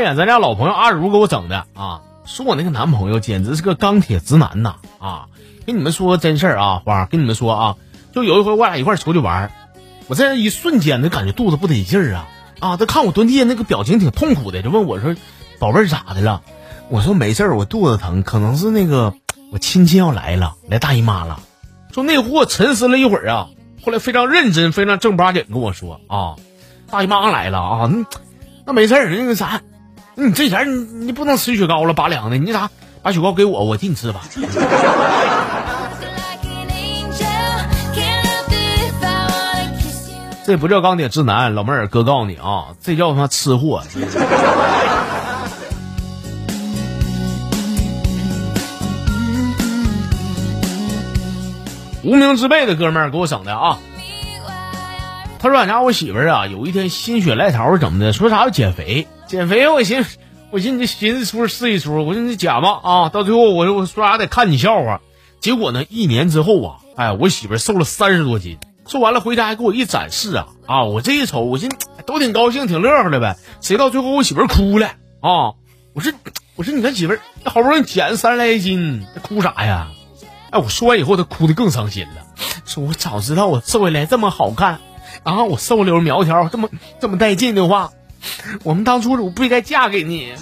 眼咱家老朋友阿如给我整的啊，说我那个男朋友简直是个钢铁直男呐啊！跟你们说个真事儿啊，花儿跟你们说啊，就有一回我俩一块出去玩，我在那一瞬间就感觉肚子不得劲儿啊啊！他看我蹲地下那个表情挺痛苦的，就问我说：“宝贝儿咋的了？”我说：“没事儿，我肚子疼，可能是那个我亲戚要来了，来大姨妈了。”说那货沉思了一会儿啊，后来非常认真、非常正八经跟我说：“啊，大姨妈来了啊，那那没事儿，那个啥，你这钱你你不能吃雪糕了，拔凉的，你咋把雪糕给我，我替你吃吧。”这不叫钢铁直男，老妹儿，哥告诉你啊，这叫他妈吃货。无名之辈的哥们儿给我整的啊！他说俺家我媳妇儿啊，有一天心血来潮怎么的，说啥要减肥，减肥。我寻我寻你寻思出是一出，我说你减吧啊！到最后我我说啥得看你笑话。结果呢，一年之后啊，哎，我媳妇瘦了三十多斤。瘦完了回家还给我一展示啊啊！我这一瞅，我寻都挺高兴，挺乐呵的呗。谁到最后我媳妇儿哭了啊！我说我说你看媳妇儿，好不容易减三十来斤，哭啥呀？哎，我说完以后，她哭的更伤心了，说我早知道我瘦下来这么好看，啊，我瘦溜苗条，这么这么带劲的话，我们当初我不应该嫁给你。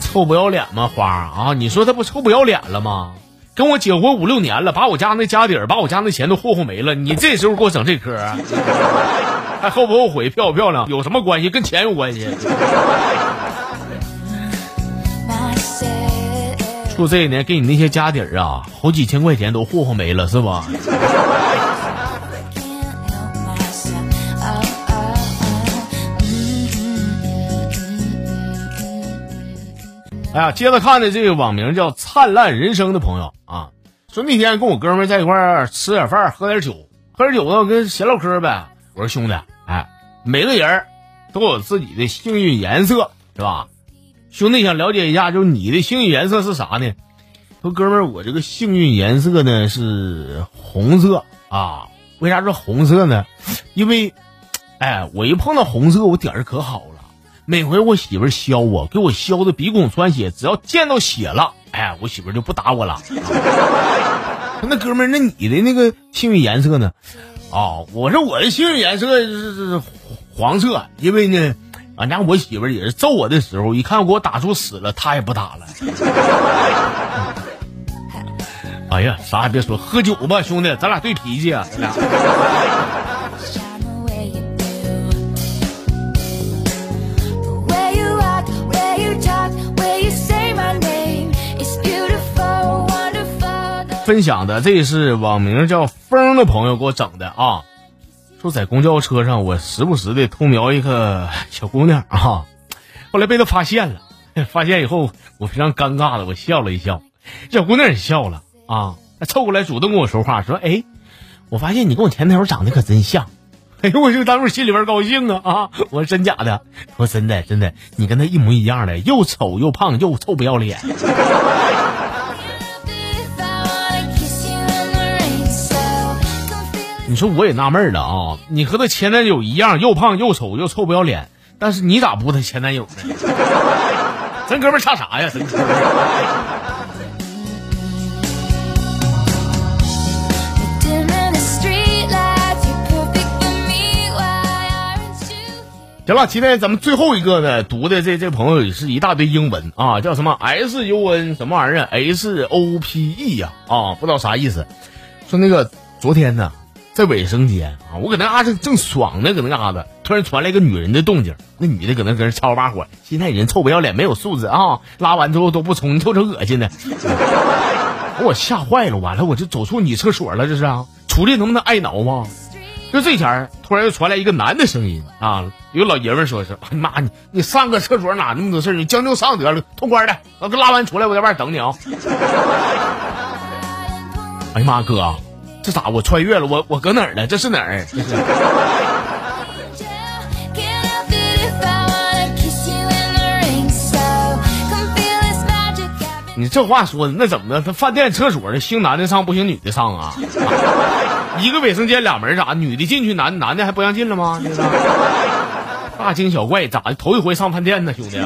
臭不要脸吗，花啊！你说他不臭不要脸了吗？跟我结婚五六年了，把我家那家底儿，把我家那钱都霍霍没了。你这时候给我整这嗑，还后不后悔？漂不漂亮？有什么关系？跟钱有关系。说这一年给你那些家底儿啊，好几千块钱都霍霍没了，是吧？哎呀，接着看的这个网名叫“灿烂人生”的朋友啊，说那天跟我哥们在一块儿吃点饭，喝点酒，喝点酒呢，跟闲唠嗑呗。我说兄弟，哎，每个人都有自己的幸运颜色，是吧？兄弟想了解一下，就是你的幸运颜色是啥呢？说哥们儿，我这个幸运颜色呢是红色啊。为啥是红色呢？因为，哎，我一碰到红色，我点儿可好了。每回我媳妇削我，给我削的鼻孔穿血，只要见到血了，哎，我媳妇就不打我了。那哥们儿，那你的那个幸运颜色呢？啊，我说我的幸运颜色是是黄色，因为呢，俺家我媳妇也是揍我的时候，一看给我打出死了，她也不打了。哎呀，啥也别说，喝酒吧，兄弟，咱俩对脾气啊，咱俩。分享的这是网名叫风的朋友给我整的啊，说在公交车上我时不时的偷瞄一个小姑娘啊，后来被他发现了，发现以后我非常尴尬的我笑了一笑，小姑娘也笑了啊，她凑过来主动跟我说话说，哎，我发现你跟我前男友长得可真像，哎呦，我就当时心里边高兴啊啊，我说真假的，说真的真的，你跟他一模一样的，又丑又胖又臭不要脸。你说我也纳闷了啊！你和他前男友一样，又胖又丑又臭不要脸，但是你咋不他前男友呢？咱哥们差啥呀？真行了，今天咱们最后一个呢，读的这这朋友也是一大堆英文啊，叫什么 S U N 什么玩意儿 H O P E 呀啊，不知道啥意思。说那个昨天呢。在卫生间啊，我搁那嘎正正爽呢，搁那嘎达，突然传来一个女人的动静。那女的搁那搁那吵把火，现在人臭不要脸，没有素质啊！拉完之后都不冲，臭成恶心的，把 我吓坏了。完了，我就走错女厕所了，这是啊！出去能不能挨挠吗？就这前突然又传来一个男的声音啊，有老爷们说：“是，哎妈，你你上个厕所哪那么多事你将就上得了，痛快的，我给拉完出来，我在外等你啊！” 哎呀妈，哥。这咋我穿越了？我我搁哪儿呢？这是哪儿？你这话说的那怎么的？他饭店厕所的兴男的上不行女的上啊？一个卫生间俩门咋？女的进去，男男的还不让进了吗？大惊小怪，咋的？头一回上饭店呢，兄弟。